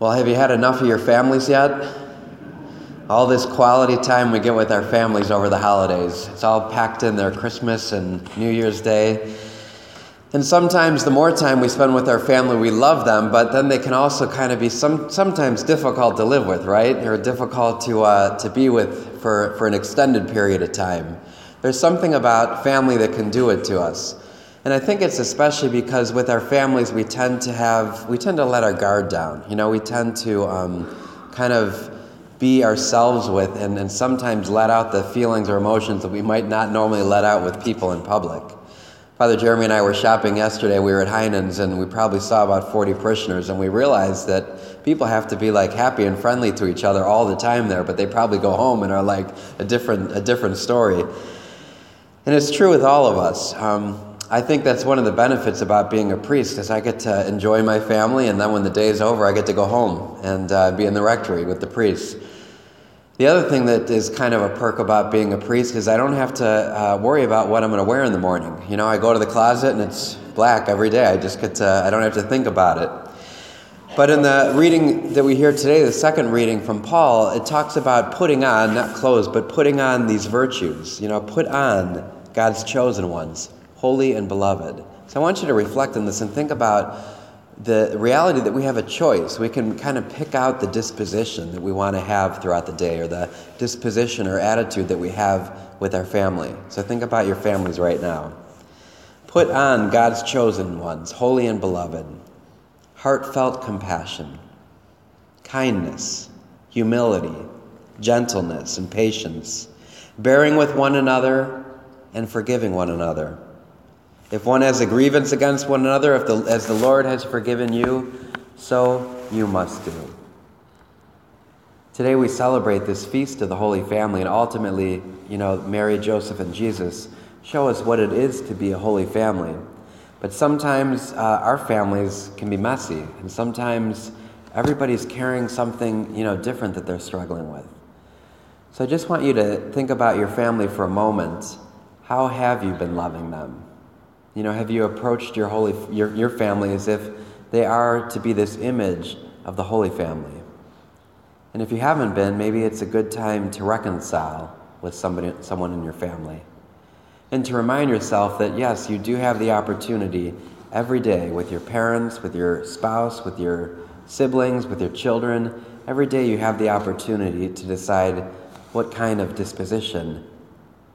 Well, have you had enough of your families yet? All this quality time we get with our families over the holidays. It's all packed in there Christmas and New Year's Day. And sometimes the more time we spend with our family, we love them, but then they can also kind of be some, sometimes difficult to live with, right? Or difficult to, uh, to be with for, for an extended period of time. There's something about family that can do it to us. And I think it's especially because with our families, we tend to have, we tend to let our guard down. You know, we tend to um, kind of be ourselves with and, and sometimes let out the feelings or emotions that we might not normally let out with people in public. Father Jeremy and I were shopping yesterday. We were at Heinen's and we probably saw about 40 parishioners, and we realized that people have to be like happy and friendly to each other all the time there, but they probably go home and are like a different, a different story. And it's true with all of us. Um, I think that's one of the benefits about being a priest is I get to enjoy my family, and then when the day is over, I get to go home and uh, be in the rectory with the priests. The other thing that is kind of a perk about being a priest is I don't have to uh, worry about what I'm going to wear in the morning. You know, I go to the closet and it's black every day. I just get to, I don't have to think about it. But in the reading that we hear today, the second reading from Paul, it talks about putting on, not clothes, but putting on these virtues. You know, put on God's chosen ones holy and beloved. So I want you to reflect on this and think about the reality that we have a choice. We can kind of pick out the disposition that we want to have throughout the day or the disposition or attitude that we have with our family. So think about your families right now. Put on God's chosen ones, holy and beloved, heartfelt compassion, kindness, humility, gentleness, and patience, bearing with one another and forgiving one another. If one has a grievance against one another, if the, as the Lord has forgiven you, so you must do. Today we celebrate this feast of the Holy Family, and ultimately, you know, Mary, Joseph, and Jesus show us what it is to be a holy family. But sometimes uh, our families can be messy, and sometimes everybody's carrying something, you know, different that they're struggling with. So I just want you to think about your family for a moment. How have you been loving them? You know, have you approached your holy your, your family as if they are to be this image of the Holy Family? And if you haven't been, maybe it's a good time to reconcile with somebody, someone in your family. And to remind yourself that yes, you do have the opportunity every day with your parents, with your spouse, with your siblings, with your children. Every day you have the opportunity to decide what kind of disposition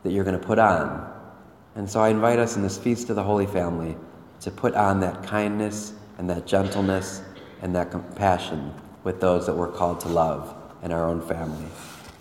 that you're going to put on and so I invite us in this Feast of the Holy Family to put on that kindness and that gentleness and that compassion with those that we're called to love in our own family.